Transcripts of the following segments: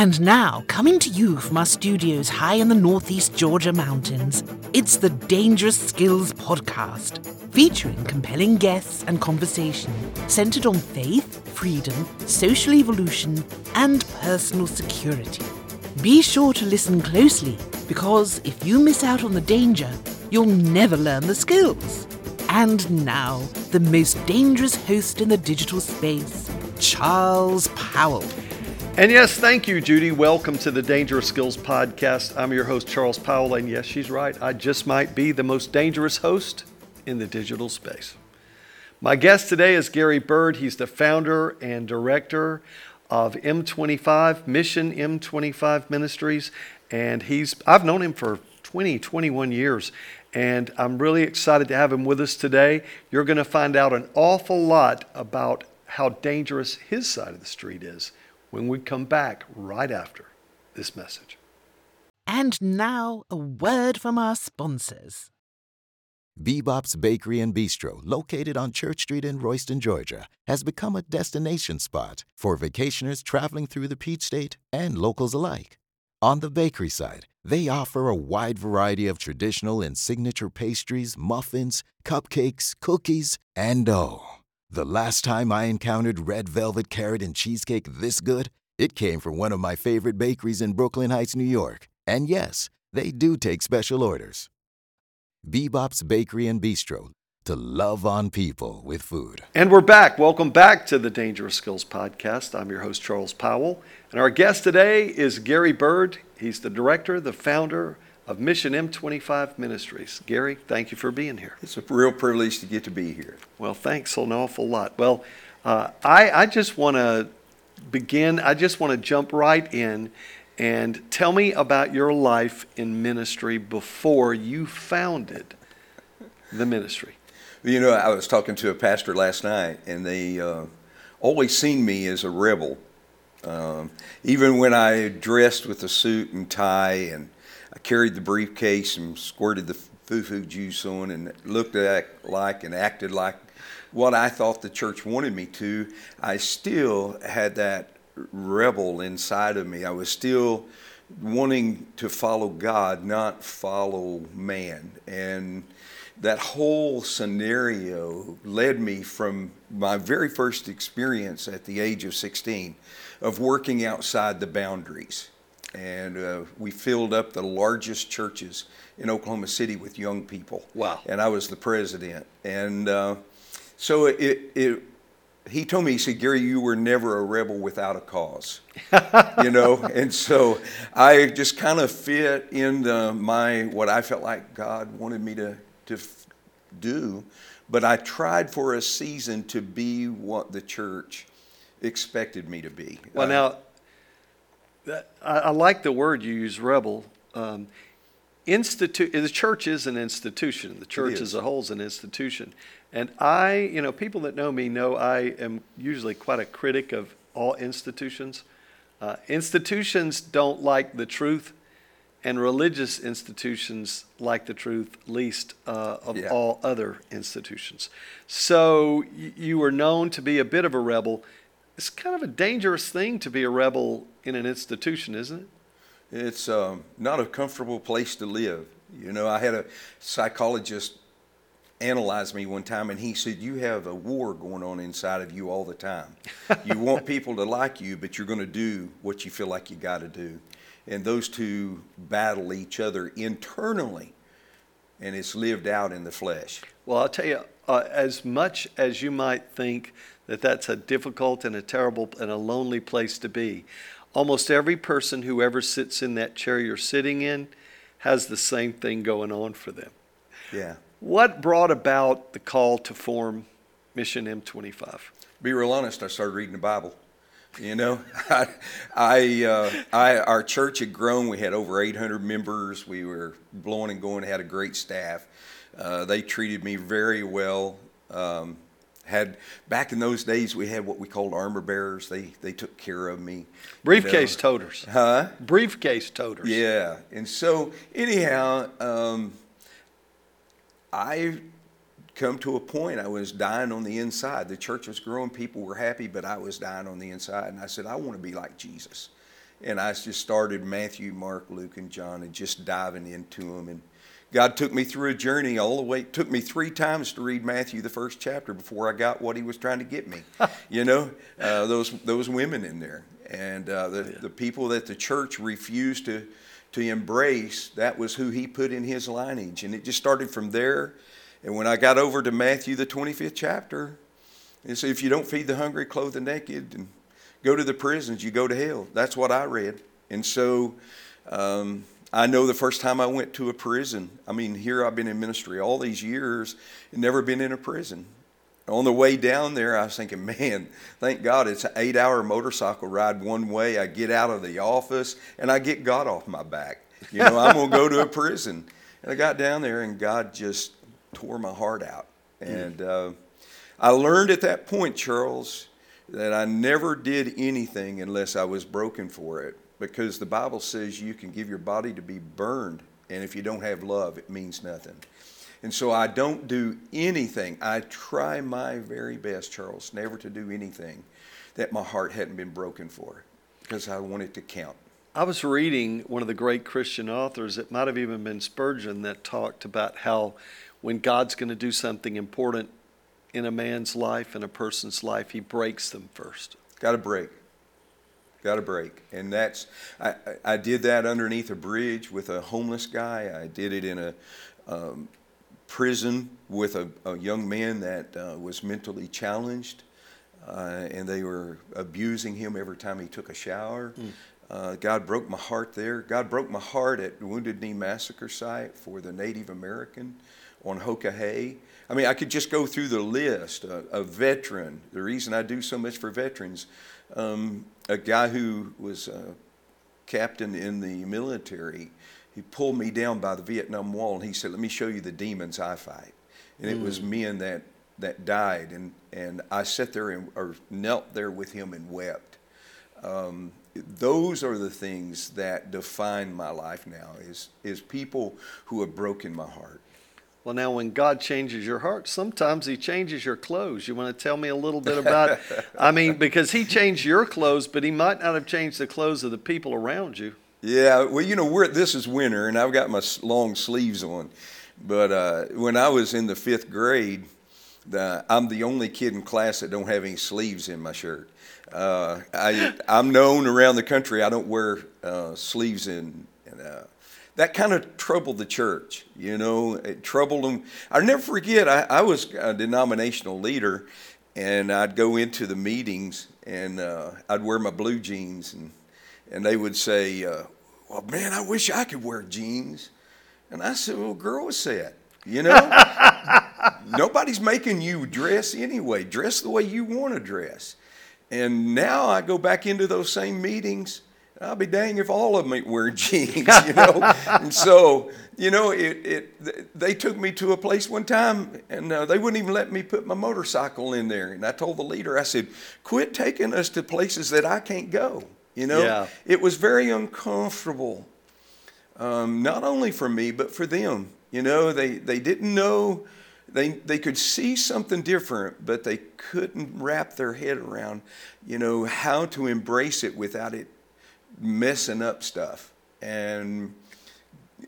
And now, coming to you from our studios high in the northeast Georgia mountains, it's the Dangerous Skills Podcast, featuring compelling guests and conversation centered on faith, freedom, social evolution, and personal security. Be sure to listen closely, because if you miss out on the danger, you'll never learn the skills. And now, the most dangerous host in the digital space, Charles Powell. And yes, thank you, Judy. Welcome to the Dangerous Skills Podcast. I'm your host, Charles Powell. And yes, she's right. I just might be the most dangerous host in the digital space. My guest today is Gary Burd. He's the founder and director of M25, Mission M25 Ministries. And he's, I've known him for 20, 21 years. And I'm really excited to have him with us today. You're going to find out an awful lot about how dangerous his side of the street is when we come back right after this message. And now, a word from our sponsors. Bebop's Bakery and Bistro, located on Church Street in Royston, Georgia, has become a destination spot for vacationers traveling through the Peach State and locals alike. On the bakery side, they offer a wide variety of traditional and signature pastries, muffins, cupcakes, cookies, and dough. The last time I encountered red velvet carrot and cheesecake this good, it came from one of my favorite bakeries in Brooklyn Heights, New York. And yes, they do take special orders. Bebop's Bakery and Bistro to love on people with food. And we're back. Welcome back to the Dangerous Skills Podcast. I'm your host, Charles Powell. And our guest today is Gary Burd. He's the director, the founder of Mission M25 Ministries. Gary, thank you for being here. It's a real privilege to get to be here. Well, thanks an awful lot. Well, uh, I, I just want to begin, I just want to jump right in and tell me about your life in ministry before you founded the ministry. You know, I was talking to a pastor last night, and they uh, always seen me as a rebel. Um, even when I dressed with a suit and tie and I carried the briefcase and squirted the foo-foo juice on and looked like and acted like what I thought the church wanted me to, I still had that rebel inside of me. I was still wanting to follow God, not follow man. And that whole scenario led me from my very first experience at the age of 16 of working outside the boundaries and uh, we filled up the largest churches in Oklahoma City with young people. Wow! And I was the president, and uh, so it, it. He told me, he said, Gary, you were never a rebel without a cause, you know. And so I just kind of fit in my what I felt like God wanted me to to do, but I tried for a season to be what the church expected me to be. Well, uh, now I, I, like the word you use, rebel. Um, institute the church is an institution. The church as a whole is an institution. And I, you know, people that know me know I am usually quite a critic of all institutions. Uh, institutions don't like the truth, and religious institutions like the truth least uh, of yeah. all other institutions. So y- you were known to be a bit of a rebel it's kind of a dangerous thing to be a rebel in an institution, isn't it? It's um, not a comfortable place to live. You know, I had a psychologist analyze me one time, and he said, "You have a war going on inside of you all the time. you want people to like you, but you're going to do what you feel like you got to do." And those two battle each other internally, and it's lived out in the flesh. Well, I'll tell you, uh, as much as you might think that that's a difficult and a terrible and a lonely place to be. Almost every person who ever sits in that chair you're sitting in has the same thing going on for them. Yeah. What brought about the call to form Mission M25? Be real honest, I started reading the Bible. You know, I, I, uh, I, our church had grown. We had over 800 members. We were blowing and going. Had a great staff. Uh, they treated me very well. Um, had back in those days we had what we called armor bearers. They they took care of me. Briefcase you know. toters. Huh? Briefcase toters. Yeah. And so anyhow, um, I come to a point I was dying on the inside. The church was growing, people were happy, but I was dying on the inside. And I said, I want to be like Jesus. and I just started Matthew, Mark, Luke, and John, and just diving into them. And God took me through a journey all the way. It took me three times to read Matthew, the first chapter, before I got what He was trying to get me. you know, uh, those those women in there, and uh, the yeah. the people that the church refused to to embrace. That was who He put in His lineage, and it just started from there. And when I got over to Matthew, the 25th chapter, it said, "If you don't feed the hungry, clothe the naked, and go to the prisons, you go to hell." That's what I read, and so. Um, I know the first time I went to a prison, I mean, here I've been in ministry all these years and never been in a prison. On the way down there, I was thinking, man, thank God it's an eight hour motorcycle ride one way. I get out of the office and I get God off my back. You know, I'm going to go to a prison. And I got down there and God just tore my heart out. And uh, I learned at that point, Charles, that I never did anything unless I was broken for it because the Bible says you can give your body to be burned, and if you don't have love, it means nothing. And so I don't do anything. I try my very best, Charles, never to do anything that my heart hadn't been broken for because I want it to count. I was reading one of the great Christian authors, it might have even been Spurgeon, that talked about how when God's going to do something important in a man's life, in a person's life, he breaks them first. Got to break got a break. And that's, I, I did that underneath a bridge with a homeless guy. I did it in a um, prison with a, a, young man that uh, was mentally challenged. Uh, and they were abusing him every time he took a shower. Mm. Uh, God broke my heart there. God broke my heart at Wounded Knee Massacre site for the Native American on Hoka I mean, I could just go through the list. Uh, a veteran. The reason I do so much for veterans, um, a guy who was a captain in the military, he pulled me down by the Vietnam Wall and he said, "Let me show you the demons I fight." And it mm. was men that that died, and and I sat there and or knelt there with him and wept. Um, those are the things that define my life now. Is is people who have broken my heart. Well, now, when God changes your heart, sometimes He changes your clothes. You want to tell me a little bit about? I mean, because He changed your clothes, but He might not have changed the clothes of the people around you. Yeah, well, you know, we're, this is winter, and I've got my long sleeves on. But uh, when I was in the fifth grade, I'm the only kid in class that don't have any sleeves in my shirt. Uh, I, I'm known around the country. I don't wear uh, sleeves in, in uh, that kind of troubled the church. You know, it troubled them. I'll never forget, I, I was a denominational leader, and I'd go into the meetings and uh, I'd wear my blue jeans, and, and they would say, uh, Well, man, I wish I could wear jeans. And I said, Well, girl said, you know, nobody's making you dress anyway. Dress the way you want to dress. And now I go back into those same meetings I'll be dang if all of them wear jeans, you know. and so, you know, it, it, they took me to a place one time and uh, they wouldn't even let me put my motorcycle in there. And I told the leader, I said, quit taking us to places that I can't go. You know, yeah. it was very uncomfortable, um, not only for me, but for them. You know, they, they didn't know, they, they could see something different, but they couldn't wrap their head around, you know, how to embrace it without it messing up stuff. And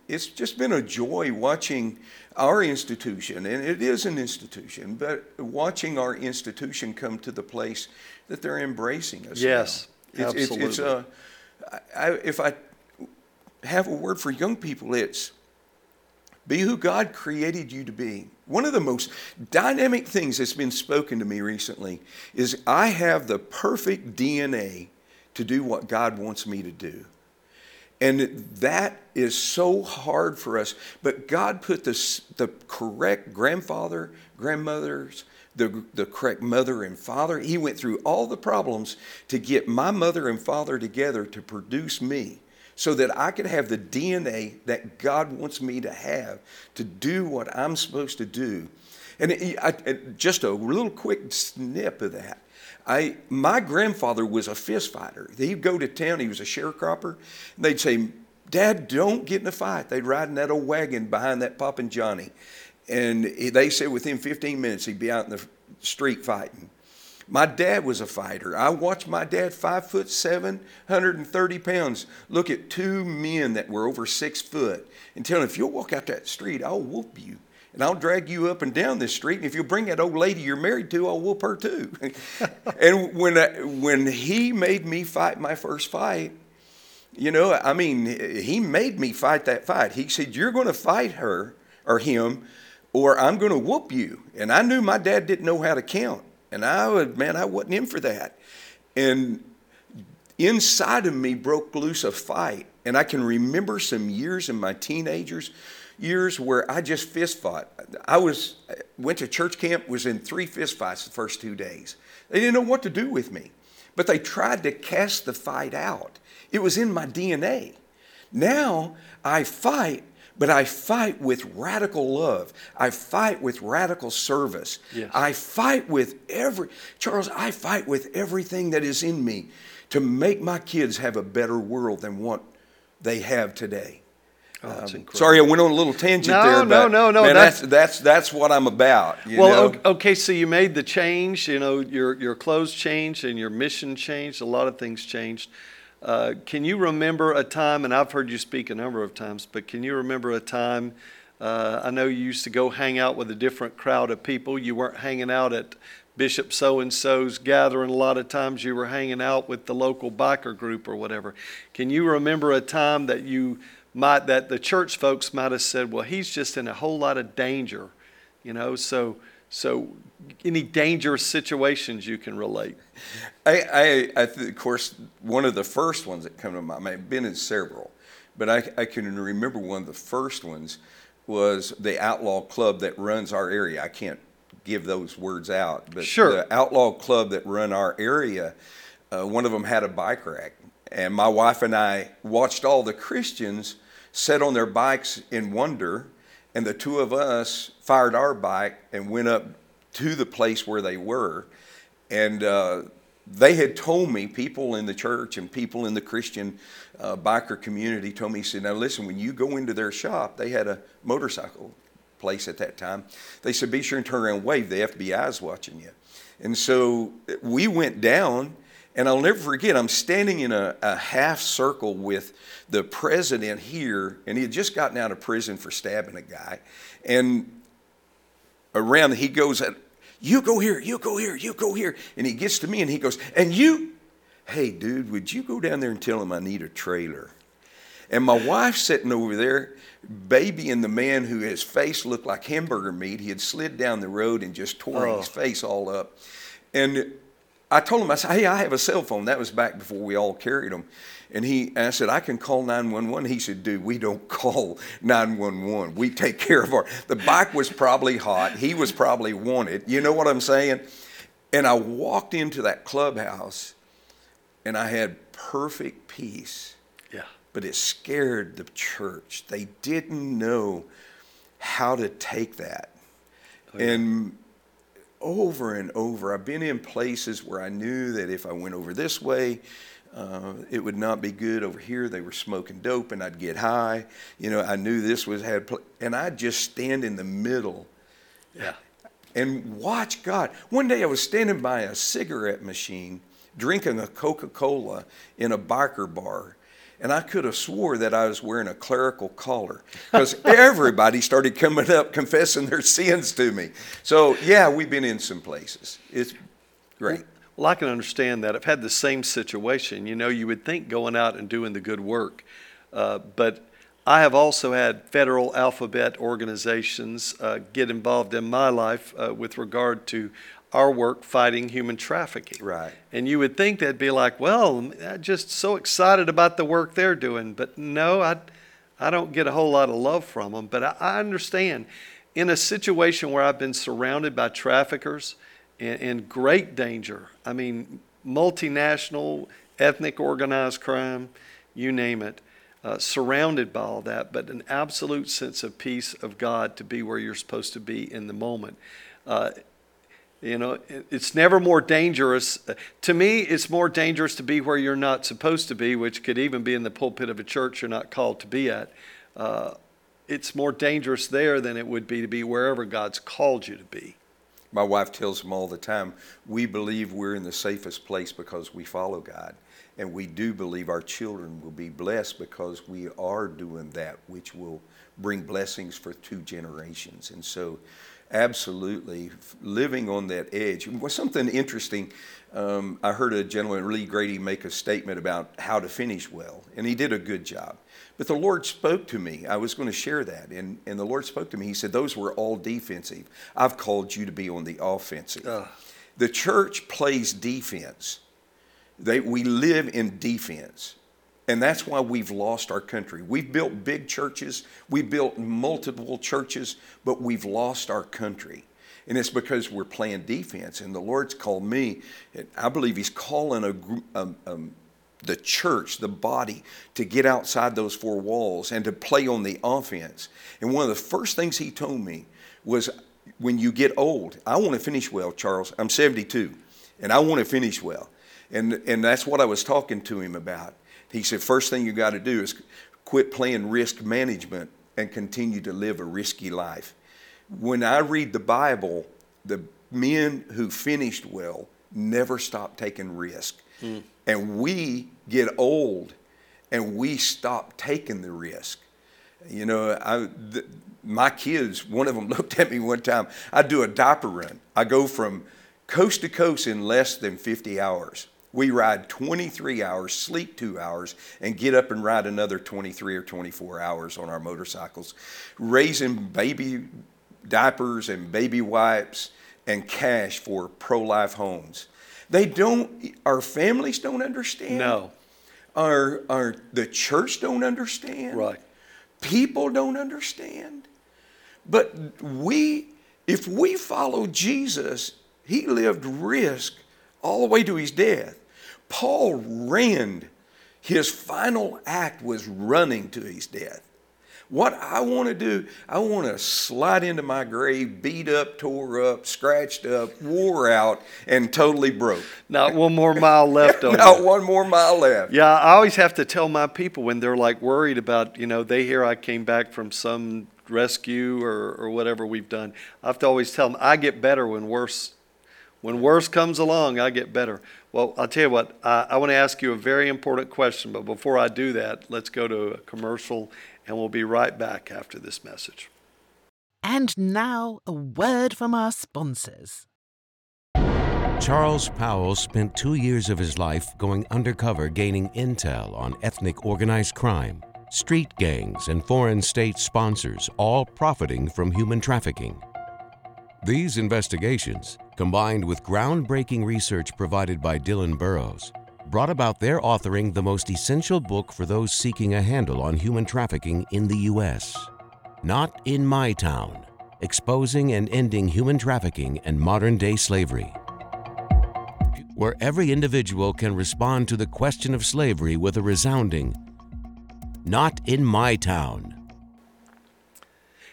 it's just been a joy watching our institution, and it is an institution, but watching our institution come to the place that they're embracing us. Yes, now. it's, absolutely. It's, it's a, I, if I have a word for young people, it's be who God created you to be. One of the most dynamic things that's been spoken to me recently is I have the perfect DNA to do what God wants me to do. And that is so hard for us. But God put the, the correct grandfather, grandmothers, the, the correct mother and father. He went through all the problems to get my mother and father together to produce me so that I could have the DNA that God wants me to have to do what I'm supposed to do. And it, I, just a little quick snip of that. I, my grandfather was a fist fighter. He'd go to town, he was a sharecropper. They'd say, Dad, don't get in a fight. They'd ride in that old wagon behind that Pop and Johnny. And they said within 15 minutes he'd be out in the street fighting. My dad was a fighter. I watched my dad, five foot seven, 130 pounds, look at two men that were over six foot and tell them, if you'll walk out that street, I'll whoop you. And I'll drag you up and down this street. And if you'll bring that old lady you're married to, I'll whoop her too. and when, I, when he made me fight my first fight, you know, I mean, he made me fight that fight. He said, You're going to fight her or him, or I'm going to whoop you. And I knew my dad didn't know how to count. And I would, man, I wasn't in for that. And inside of me broke loose a fight. And I can remember some years in my teenagers years where I just fist fought. I was went to church camp, was in three fist fights the first two days. They didn't know what to do with me, but they tried to cast the fight out. It was in my DNA. Now I fight, but I fight with radical love. I fight with radical service. Yes. I fight with every, Charles, I fight with everything that is in me to make my kids have a better world than what they have today. Oh, Um, incredible. sorry, I went on a little tangent No, there. no, but, no, no, Man, that's- that's, that's what I'm about. you well, know? okay, so you made the change. You know, your your clothes changed and your mission changed. A lot of things changed. Uh, can you remember a time? And I've heard you speak a number of times, but can you remember a time? Uh, I know you used to go hang out with a different crowd of people. You weren't hanging out at Bishop so and so's gathering. A lot of times you were hanging out with the local biker group or whatever. Can you remember a time that you might that the church folks might have said, "Well, he's just in a whole lot of danger," you know? So, so any dangerous situations you can relate? I, I, I th- of course, one of the first ones that come to mind, I've been in several, but I, I can remember one of the first ones was the Outlaw Club that runs our area. I can't give those words out, but Sure. the Outlaw Club that run our area, uh, one of them had a bike rack. And my wife and I watched all the Christians sit on their bikes in wonder, and the two of us fired our bike and went up to the place where they were. And uh, they had told me, people in the church and people in the Christian uh, biker community told me, said, now listen, when you go into their shop, they had a motorcycle place at that time. They said, be sure and turn around and wave. The FBI is watching you. And so we went down, and I'll never forget, I'm standing in a, a half circle with the president here, and he had just gotten out of prison for stabbing a guy. And around, he goes, You go here, you go here, you go here. And he gets to me and he goes, And you, hey, dude, would you go down there and tell him I need a trailer? And my wife's sitting over there, babying the man who his face looked like hamburger meat. He had slid down the road and just tore Oh. his face all up. And I told him, I said, hey, I have a cell phone. That was back before we all carried them. And he, and I said, I can call 911. He said, dude, we don't call 911. We take care of our, the bike was probably hot. He was probably wanted. You know what I'm saying? And I walked into that clubhouse and I had perfect peace Yeah. but it scared the church. They didn't know how to take that. Oh, yeah. And over and over, I've been in places where I knew that if I went over this way, uh, it would not be good. Over here, they were smoking dope, and I'd get high. You know, I knew this was had, pl- and I'd just stand in the middle Yeah. and watch God. One day I was standing by a cigarette machine drinking a Coca Cola in a biker bar. And I could have swore that I was wearing a clerical collar because everybody started coming up confessing their sins to me. So, yeah, we've been in some places. It's great. Well, I can understand that. I've had the same situation. You know, you would think going out and doing the good work, uh, but I have also had federal alphabet organizations uh, get involved in my life uh, with regard to our work fighting human trafficking. Right. And you would think they'd be like, well, I'm just so excited about the work they're doing. But no, I, I don't get a whole lot of love from them. But I, I understand in a situation where I've been surrounded by traffickers in, in great danger, I mean, multinational, ethnic organized crime, you name it, uh, surrounded by all that, but an absolute sense of peace of God to be where you're supposed to be in the moment. Uh, you know, it's never more dangerous. To me, it's more dangerous to be where you're not supposed to be, which could even be in the pulpit of a church you're not called to be at. Uh, it's more dangerous there than it would be to be wherever God's called you to be. My wife tells them all the time, we believe we're in the safest place because we follow God. And we do believe our children will be blessed because we are doing that, which will bring blessings for two generations. And so, absolutely, living on that edge. Was something interesting. Um, I heard a gentleman, Lee Grady, make a statement about how to finish well, and he did a good job. But the Lord spoke to me. I was going to share that. And, and the Lord spoke to me. He said, Those were all defensive. I've called you to be on the offensive. Uh. The church plays defense. They, we live in defense. And that's why we've lost our country. We've built big churches, we built multiple churches, but we've lost our country. And it's because we're playing defense. And the Lord's called me, and I believe He's calling a um, um, the church, the body, to get outside those four walls and to play on the offense. And one of the first things he told me was when you get old, I want to finish well, Charles. I'm 72, and I want to finish well. And, and that's what I was talking to him about. He said, first thing you got to do is quit playing risk management and continue to live a risky life. When I read the Bible, the men who finished well never stopped taking risk. Mm. And we get old and we stop taking the risk. You know, I, the, my kids, one of them looked at me one time. I do a diaper run. I go from coast to coast in less than 50 hours. We ride 23 hours, sleep two hours, and get up and ride another 23 or 24 hours on our motorcycles, raising baby diapers and baby wipes and cash for pro life homes. They don't, our families don't understand. No. Our, our, the church don't understand. Right. People don't understand. But we, if we follow Jesus, he lived risk all the way to his death. Paul ran. His final act was running to his death. What I want to do, I want to slide into my grave, beat up, tore up, scratched up, wore out, and totally broke. Not one more mile left on Not you. one more mile left. Yeah, I always have to tell my people when they're like worried about, you know, they hear I came back from some rescue or, or whatever we've done. I have to always tell them I get better when worse when worse comes along, I get better. Well, I'll tell you what, I, I want to ask you a very important question, but before I do that, let's go to a commercial and we'll be right back after this message. And now, a word from our sponsors. Charles Powell spent two years of his life going undercover gaining intel on ethnic organized crime, street gangs, and foreign state sponsors, all profiting from human trafficking. These investigations, combined with groundbreaking research provided by Dillon Burroughs, brought about their authoring the most essential book for those seeking a handle on human trafficking in the U.S. Not in My Town Exposing and Ending Human Trafficking and Modern Day Slavery. Where every individual can respond to the question of slavery with a resounding, Not in My Town.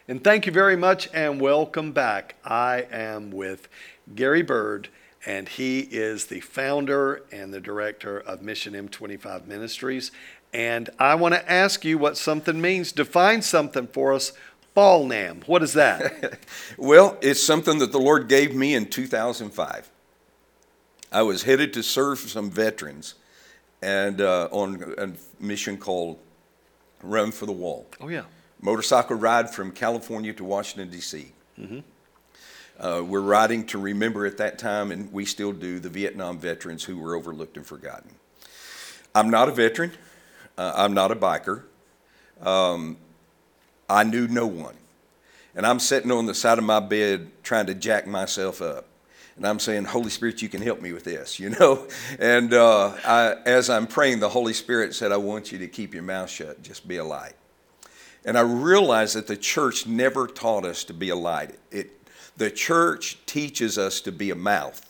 And thank you very much and welcome back. I am with Gary Burd and he is the founder and the director of Mission M25 Ministries. And I want to ask you what something means. Define something for us. Ballnam, what is that? well, it's something that the Lord gave me in 2005. I was headed to serve some veterans and uh, on a mission called Run for the Wall. Oh, yeah. Motorcycle ride from California to Washington, D.C. Mm-hmm. Uh, we're writing to remember at that time, and we still do, the Vietnam veterans who were overlooked and forgotten. I'm not a veteran. Uh, I'm not a biker. Um, I knew no one. And I'm sitting on the side of my bed trying to jack myself up. And I'm saying, Holy Spirit, you can help me with this, you know? And uh, I, as I'm praying, the Holy Spirit said, I want you to keep your mouth shut, just be a light. And I realized that the church never taught us to be a light. It the church teaches us to be a mouth.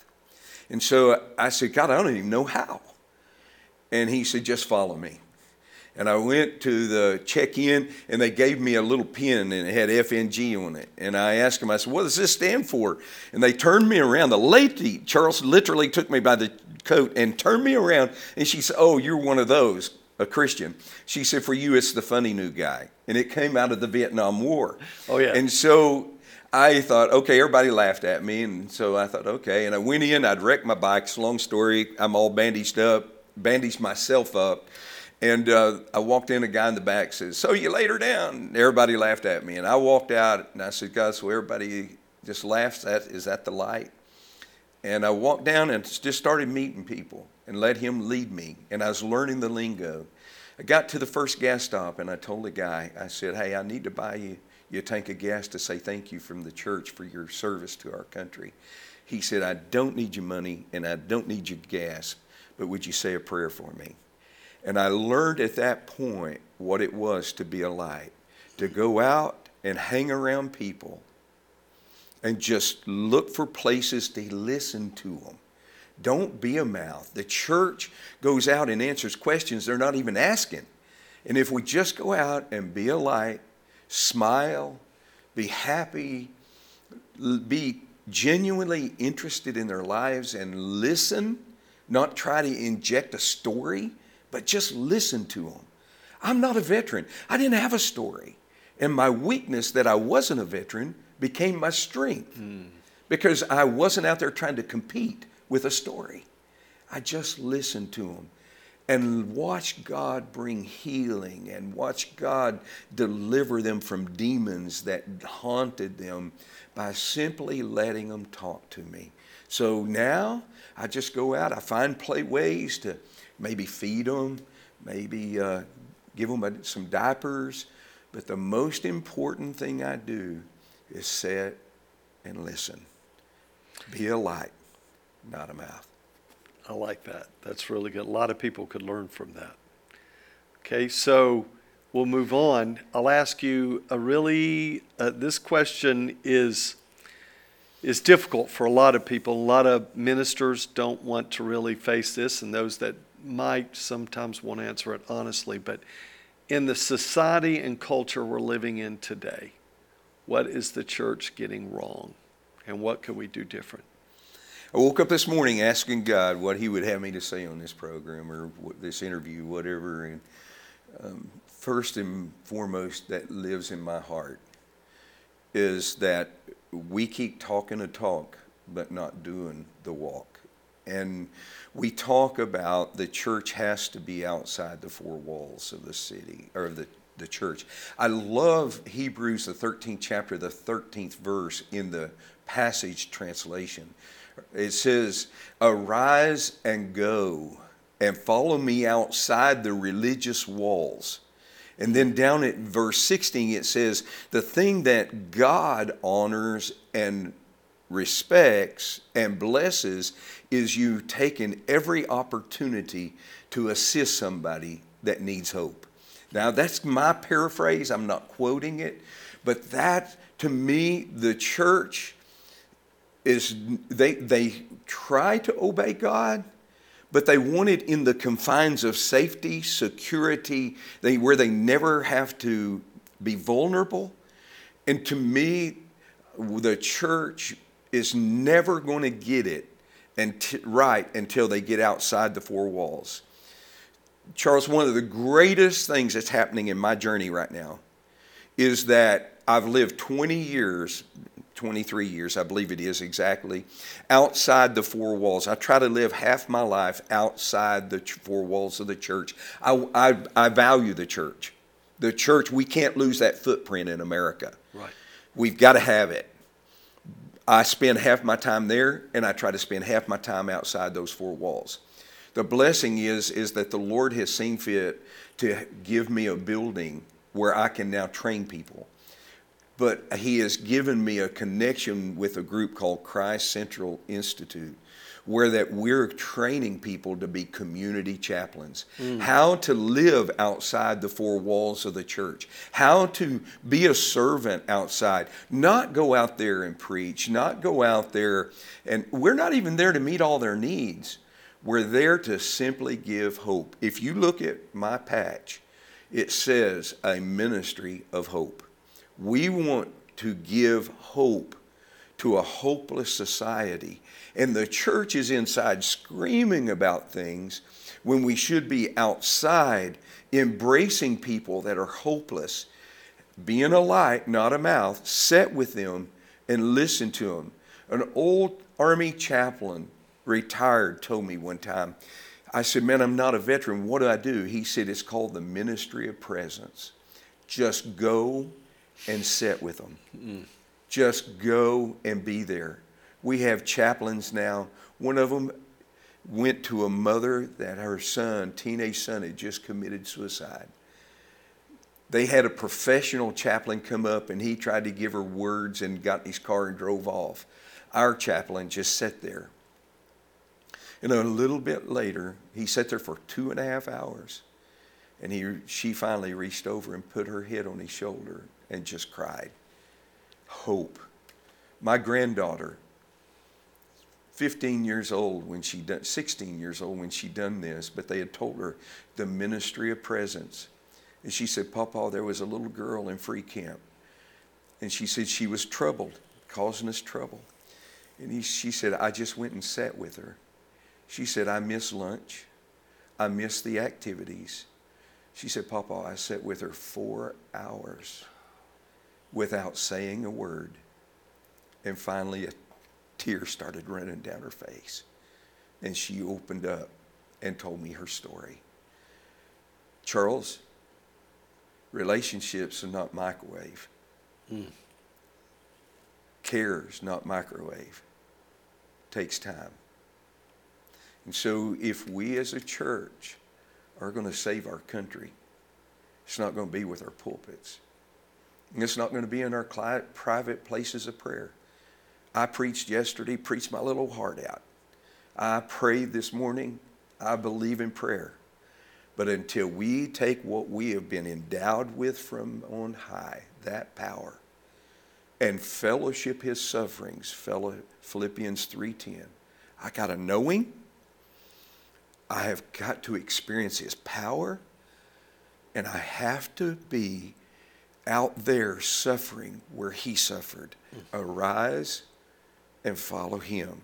And so I said, God, I don't even know how. And he said, just follow me. And I went to the check in, and they gave me a little pin, and it had FNG on it. And I asked them, I said, What does this stand for? And they turned me around. The lady, Charles, literally took me by the coat and turned me around, and she said, Oh, you're one of those, a Christian. She said, For you, it's the funny new guy. And it came out of the Vietnam War. Oh, yeah. And so I thought, okay, everybody laughed at me, and so I thought, okay. And I went in, I'd wrecked my bike. It's a long story. I'm all bandaged up, bandaged myself up. And uh, I walked in, a guy in the back says, So you laid her down? Everybody laughed at me. And I walked out and I said, God, so everybody just laughs at, is that the light? And I walked down and just started meeting people and let him lead me. And I was learning the lingo. I got to the first gas stop and I told the guy, I said, Hey, I need to buy you you a tank of gas to say thank you from the church for your service to our country. He said, I don't need your money and I don't need your gas, but would you say a prayer for me? And I learned at that point what it was to be a light, to go out and hang around people and just look for places to listen to them. Don't be a mouth. The church goes out and answers questions they're not even asking. And if we just go out and be a light smile, be happy, be genuinely interested in their lives and listen, not try to inject a story, but just listen to them. I'm not a veteran. I didn't have a story. And my weakness that I wasn't a veteran became my strength mm. because I wasn't out there trying to compete with a story. I just listened to them and watch God bring healing and watch God deliver them from demons that haunted them by simply letting them talk to me. So now I just go out, I find play ways to maybe feed them, maybe uh, give them some diapers. But the most important thing I do is sit and listen. Be a light, not a mouth. I like that. That's really good. A lot of people could learn from that. Okay, so we'll move on. I'll ask you a really, uh, this question is, is difficult for a lot of people. A lot of ministers don't want to really face this, and those that might sometimes want to answer it honestly. But in the society and culture we're living in today, what is the church getting wrong? And what can we do different? I woke up this morning asking God what He would have me to say on this program or this interview, whatever. And um, first and foremost, that lives in my heart is that we keep talking a talk, but not doing the walk. And we talk about the church has to be outside the four walls of the city or the the church. I love Hebrews, the 13th chapter, the 13th verse in the Passion Translation it says, Arise and go and follow me outside the religious walls. And then down at verse 16, it says, The thing that God honors and respects and blesses is you taking every opportunity to assist somebody that needs hope. Now, that's my paraphrase. I'm not quoting it. But that, to me, the church is they, they try to obey God, but they want it in the confines of safety, security, they, where they never have to be vulnerable. And to me, the church is never going to get it and right until they get outside the four walls. Charles, one of the greatest things that's happening in my journey right now is that I've lived 20 years 23 years, I believe it is exactly, outside the four walls. I try to live half my life outside the four walls of the church. I, I, I value the church. The church, we can't lose that footprint in America. Right. We've got to have it. I spend half my time there, and I try to spend half my time outside those four walls. The blessing is, is that the Lord has seen fit to give me a building where I can now train people but he has given me a connection with a group called Christ Central Institute where that we're training people to be community chaplains. Mm. how to live outside the four walls of the church. How to be a servant outside. Not go out there and preach. Not go out there and we're not even there to meet all their needs. We're there to simply give hope. If you look at my patch it says a ministry of hope we want to give hope to a hopeless society. And the church is inside screaming about things when we should be outside embracing people that are hopeless, being a light, not a mouth, set with them and listen to them. An old Army chaplain, retired, told me one time, I said, Man, I'm not a veteran. What do I do? He said, It's called the ministry of presence. Just go and sit with them. Mm. Just go and be there. We have chaplains now. One of them went to a mother that her son, teenage son, had just committed suicide. They had a professional chaplain come up and he tried to give her words and got in his car and drove off. Our chaplain just sat there. And a little bit later, he sat there for two and a half hours. And he, she finally reached over and put her head on his shoulder and just cried. Hope. My granddaughter, 15 years old when she done, 16 years old when she done this, but they had told her the ministry of presence. And she said, Papa, there was a little girl in free camp. And she said she was troubled, causing us trouble. And he, she said, I just went and sat with her. She said, I miss lunch. I miss the activities. She said, Papa, I sat with her four hours without saying a word. And finally, a tear started running down her face. And she opened up and told me her story. Charles, relationships are not microwave. Mm. Cares, not microwave. Takes time. And so, if we as a church are going to save our country, it's not going to be with our pulpits. It's not going to be in our private places of prayer. I preached yesterday, preached my little heart out. I prayed this morning. I believe in prayer. But until we take what we have been endowed with from on high, that power, and fellowship his sufferings, Philippians 3:10. I got to know him. I have got to experience his power, and I have to be out there suffering where he suffered. Arise and follow him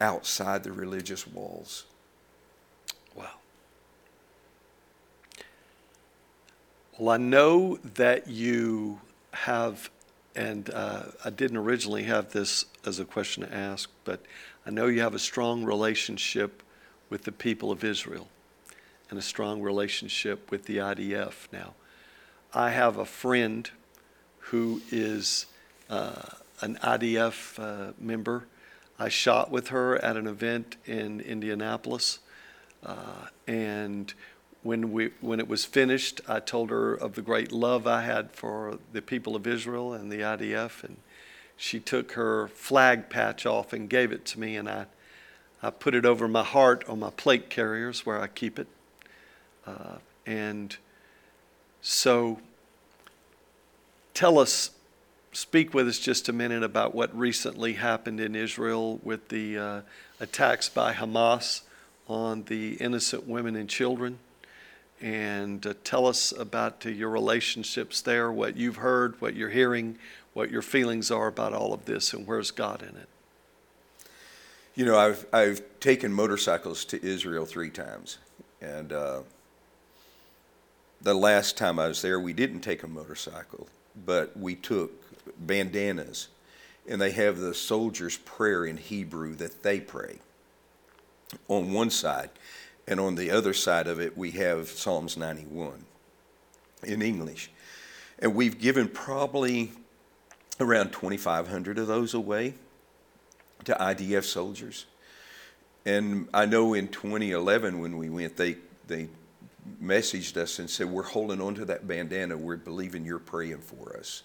outside the religious walls. Wow. Well, I know that you have, and uh, I didn't originally have this as a question to ask, but I know you have a strong relationship with the people of Israel and a strong relationship with the IDF now. I have a friend who is uh, an IDF uh, member. I shot with her at an event in Indianapolis, uh, and when we when it was finished, I told her of the great love I had for the people of Israel and the IDF, and she took her flag patch off and gave it to me, and I I put it over my heart on my plate carriers where I keep it, uh, and so, tell us, speak with us just a minute about what recently happened in Israel with the uh, attacks by Hamas on the innocent women and children. And uh, tell us about uh, your relationships there, what you've heard, what you're hearing, what your feelings are about all of this, and where's God in it. You know, I've, I've taken motorcycles to Israel three times. And uh, the last time I was there, we didn't take a motorcycle, but we took bandanas, and they have the soldiers' prayer in Hebrew that they pray on one side, and on the other side of it, we have Psalms 91 in English. And we've given probably around 2,500 of those away to IDF soldiers. And I know in 2011 when we went, they, they messaged us and said, We're holding on to that bandana. We're believing you're praying for us.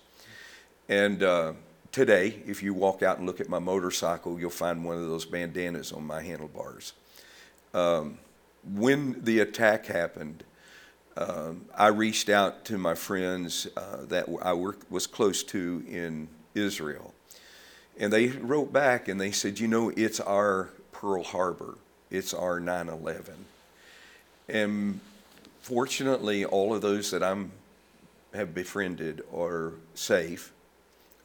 And uh, today, if you walk out and look at my motorcycle, you'll find one of those bandanas on my handlebars. Um, when the attack happened, um, I reached out to my friends uh, that I work, was close to in Israel. And they wrote back and they said, You know, it's our Pearl Harbor, it's our 9 11. And fortunately, all of those that I'm have befriended are safe.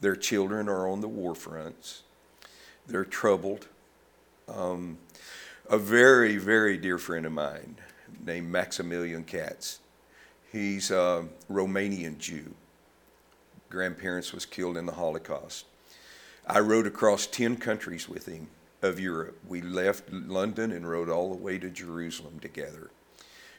Their children are on the war fronts. They're troubled. Um, a very, very dear friend of mine named Maximilian Katz. He's a Romanian Jew. Grandparents was killed in the Holocaust. I rode across 10 countries with him of Europe. We left London and rode all the way to Jerusalem together.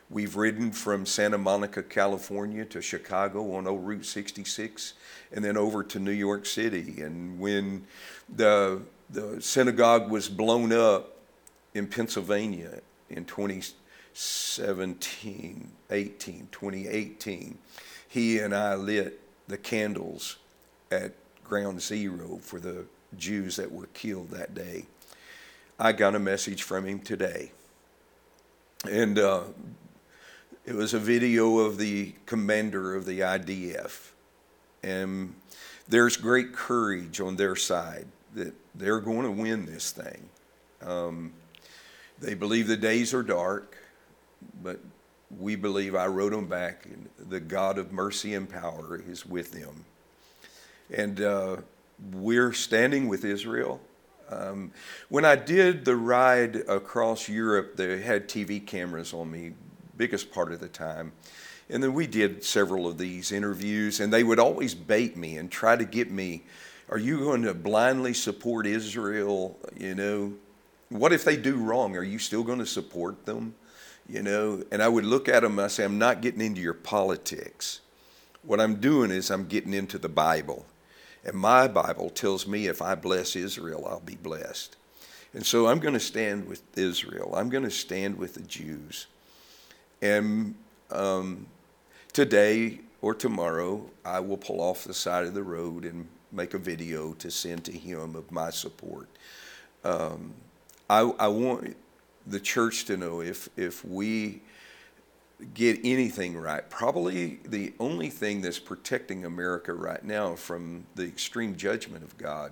We've ridden from Santa Monica, California to Chicago on old Route 66 and then over to New York City. And when the, the synagogue was blown up in Pennsylvania in 2017, 18, 2018, he and I lit the candles at ground zero for the Jews that were killed that day. I got a message from him today. And uh, it was a video of the commander of the IDF. And there's great courage on their side that they're going to win this thing. Um, they believe the days are dark, but we believe I wrote them back, the God of mercy and power is with them. And uh, we're standing with Israel. Um, when I did the ride across Europe, they had TV cameras on me biggest part of the time. And then we did several of these interviews, and they would always bait me and try to get me, are you going to blindly support Israel? You know, what if they do wrong? Are you still going to support them? You know, and I would look at them and I say, I'm not getting into your politics. What I'm doing is I'm getting into the Bible. And my Bible tells me if I bless Israel, I'll be blessed. And so I'm going to stand with Israel. I'm going to stand with the Jews. And um, today or tomorrow, I will pull off the side of the road and make a video to send to him of my support. Um, I, I want the church to know if, if we get anything right, probably the only thing that's protecting America right now from the extreme judgment of God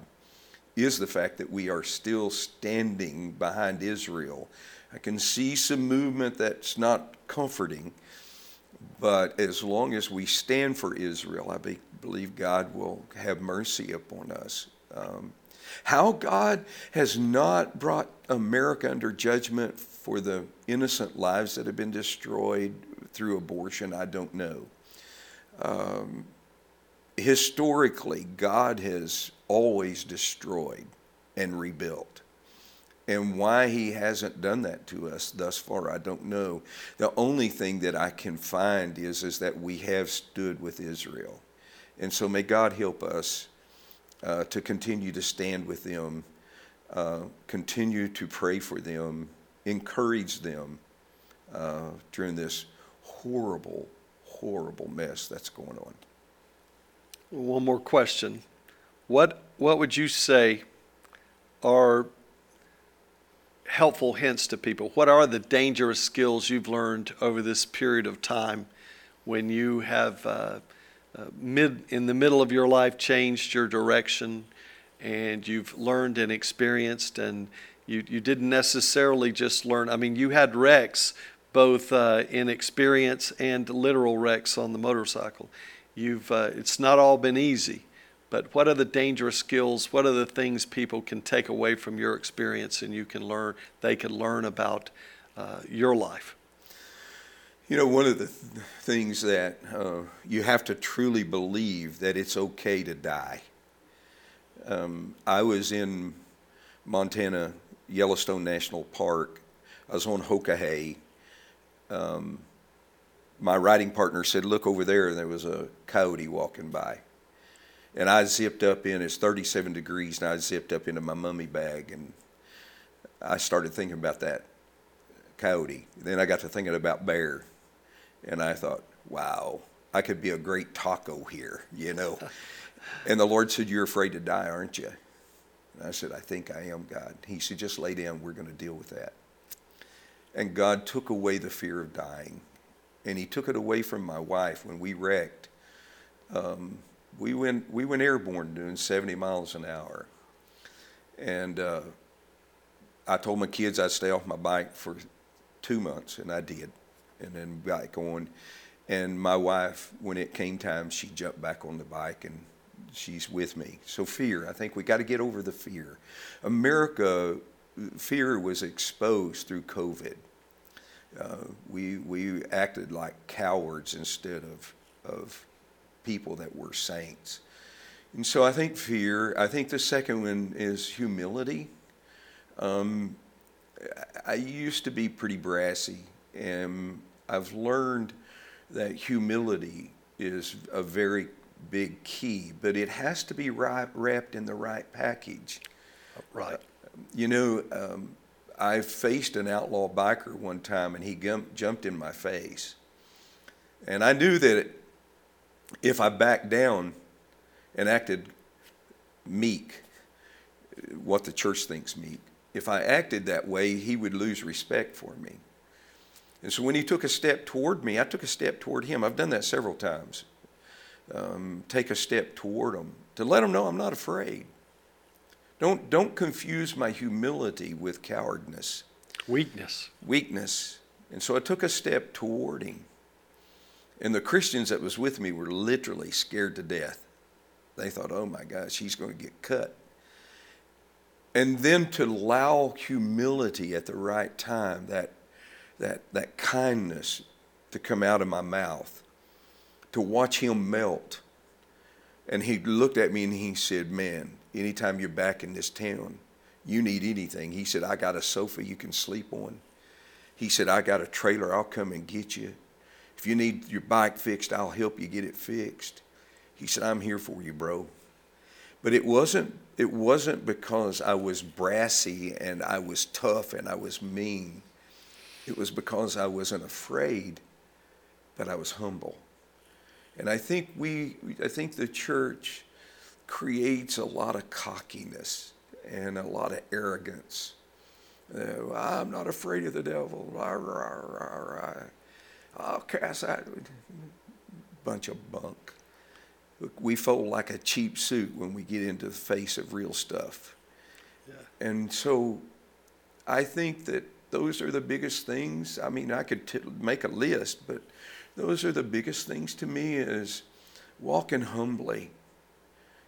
is the fact that we are still standing behind Israel I can see some movement that's not comforting, but as long as we stand for Israel, I be, believe God will have mercy upon us. Um, how God has not brought America under judgment for the innocent lives that have been destroyed through abortion, I don't know. Um, historically, God has always destroyed and rebuilt. And why he hasn't done that to us thus far, I don't know. The only thing that I can find is, is that we have stood with Israel. And so may God help us uh, to continue to stand with them, uh, continue to pray for them, encourage them uh, during this horrible, horrible mess that's going on. One more question. What, what would you say are helpful hints to people? What are the dangerous skills you've learned over this period of time when you have, uh, uh, mid, in the middle of your life, changed your direction and you've learned and experienced and you, you didn't necessarily just learn, I mean, you had wrecks both uh, in experience and literal wrecks on the motorcycle. You've, uh, it's not all been easy but what are the dangerous skills? What are the things people can take away from your experience and you can learn, they can learn about uh, your life? You know, one of the th- things that uh, you have to truly believe that it's okay to die. Um, I was in Montana, Yellowstone National Park. I was on Hokahee. Um, my riding partner said, Look over there, and there was a coyote walking by. And I zipped up in, it's 37 degrees, and I zipped up into my mummy bag, and I started thinking about that coyote. Then I got to thinking about bear, and I thought, wow, I could be a great taco here, you know. and the Lord said, You're afraid to die, aren't you? And I said, I think I am, God. He said, Just lay down, we're going to deal with that. And God took away the fear of dying. And He took it away from my wife when we wrecked. Um, we went we went airborne doing 70 miles an hour, and uh, I told my kids I'd stay off my bike for two months, and I did, and then got on. And my wife, when it came time, she jumped back on the bike and she's with me. So fear, I think we got to get over the fear. America, fear was exposed through COVID. Uh, we we acted like cowards instead of of people that were saints. And so I think fear. I think the second one is humility. Um, I used to be pretty brassy, and I've learned that humility is a very big key, but it has to be right, wrapped in the right package. Right. You know, um, I faced an outlaw biker one time, and he gum- jumped in my face, and I knew that if I backed down and acted meek, what the church thinks meek, if I acted that way, he would lose respect for me. And so when he took a step toward me, I took a step toward him. I've done that several times. Um, take a step toward him to let him know I'm not afraid. Don't, don't confuse my humility with cowardness, Weakness. weakness. And so I took a step toward him. And the Christians that was with me were literally scared to death. They thought, oh my gosh, he's going to get cut. And then to allow humility at the right time, that, that, that kindness to come out of my mouth, to watch him melt. And he looked at me and he said, Man, anytime you're back in this town, you need anything. He said, I got a sofa you can sleep on. He said, I got a trailer, I'll come and get you. If you need your bike fixed, I'll help you get it fixed. He said, I'm here for you, bro. But it wasn't it wasn't because I was brassy and I was tough and I was mean. It was because I wasn't afraid, but I was humble. And I think we I think the church creates a lot of cockiness and a lot of arrogance. Uh, I'm not afraid of the devil. Rah, rah, rah, I'll cast out bunch of bunk. We fold like a cheap suit when we get into the face of real stuff. Yeah. And so I think that those are the biggest things. I mean, I could t- make a list, but those are the biggest things to me is walking humbly,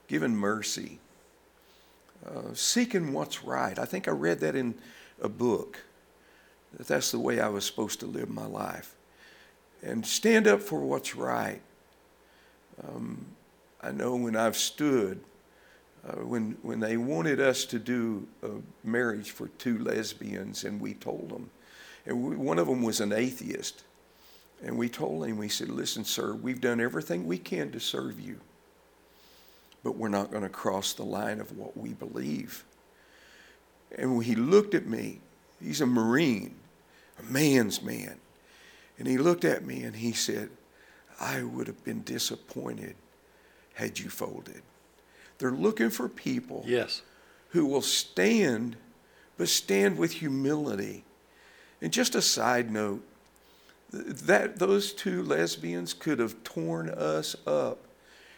giving mercy, uh, seeking what's right. I think I read that in a book, that that's the way I was supposed to live my life. And stand up for what's right. Um, I know when I've stood, uh, when, when they wanted us to do a marriage for two lesbians, and we told them, and we, one of them was an atheist, and we told him, we said, Listen, sir, we've done everything we can to serve you, but we're not going to cross the line of what we believe. And when he looked at me, he's a Marine, a man's man, and he looked at me and he said, I would have been disappointed had you folded. They're looking for people Yes. who will stand, but stand with humility. And just a side note, that those two lesbians could have torn us up,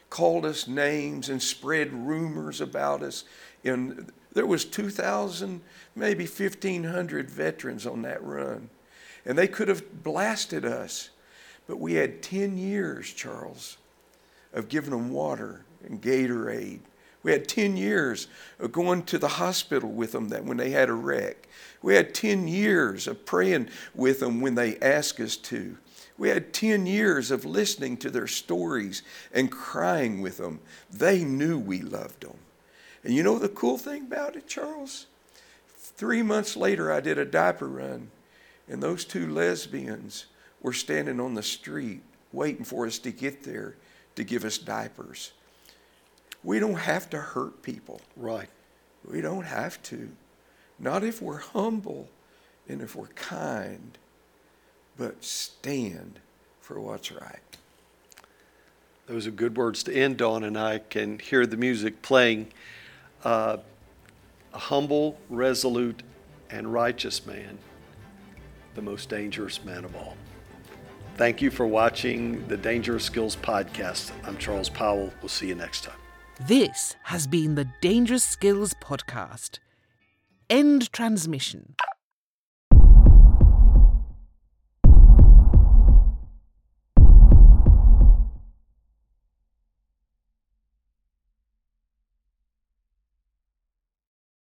called us names, and spread rumors about us. And there was 2,000, maybe 1,500 veterans on that run, and they could have blasted us. But we had 10 years, Charles, of giving them water and Gatorade. We had 10 years of going to the hospital with them that when they had a wreck. We had 10 years of praying with them when they asked us to. We had 10 years of listening to their stories and crying with them. They knew we loved them. And you know the cool thing about it, Charles? Three months later, I did a diaper run, and those two lesbians were standing on the street waiting for us to get there to give us diapers. We don't have to hurt people. Right. We don't have to. Not if we're humble and if we're kind, but stand for what's right. Those are good words to end on, and I can hear the music playing. Uh, a humble, resolute, and righteous man, the most dangerous man of all. Thank you for watching the Dangerous Skills Podcast. I'm Charles Powell. We'll see you next time. This has been the Dangerous Skills Podcast. End transmission.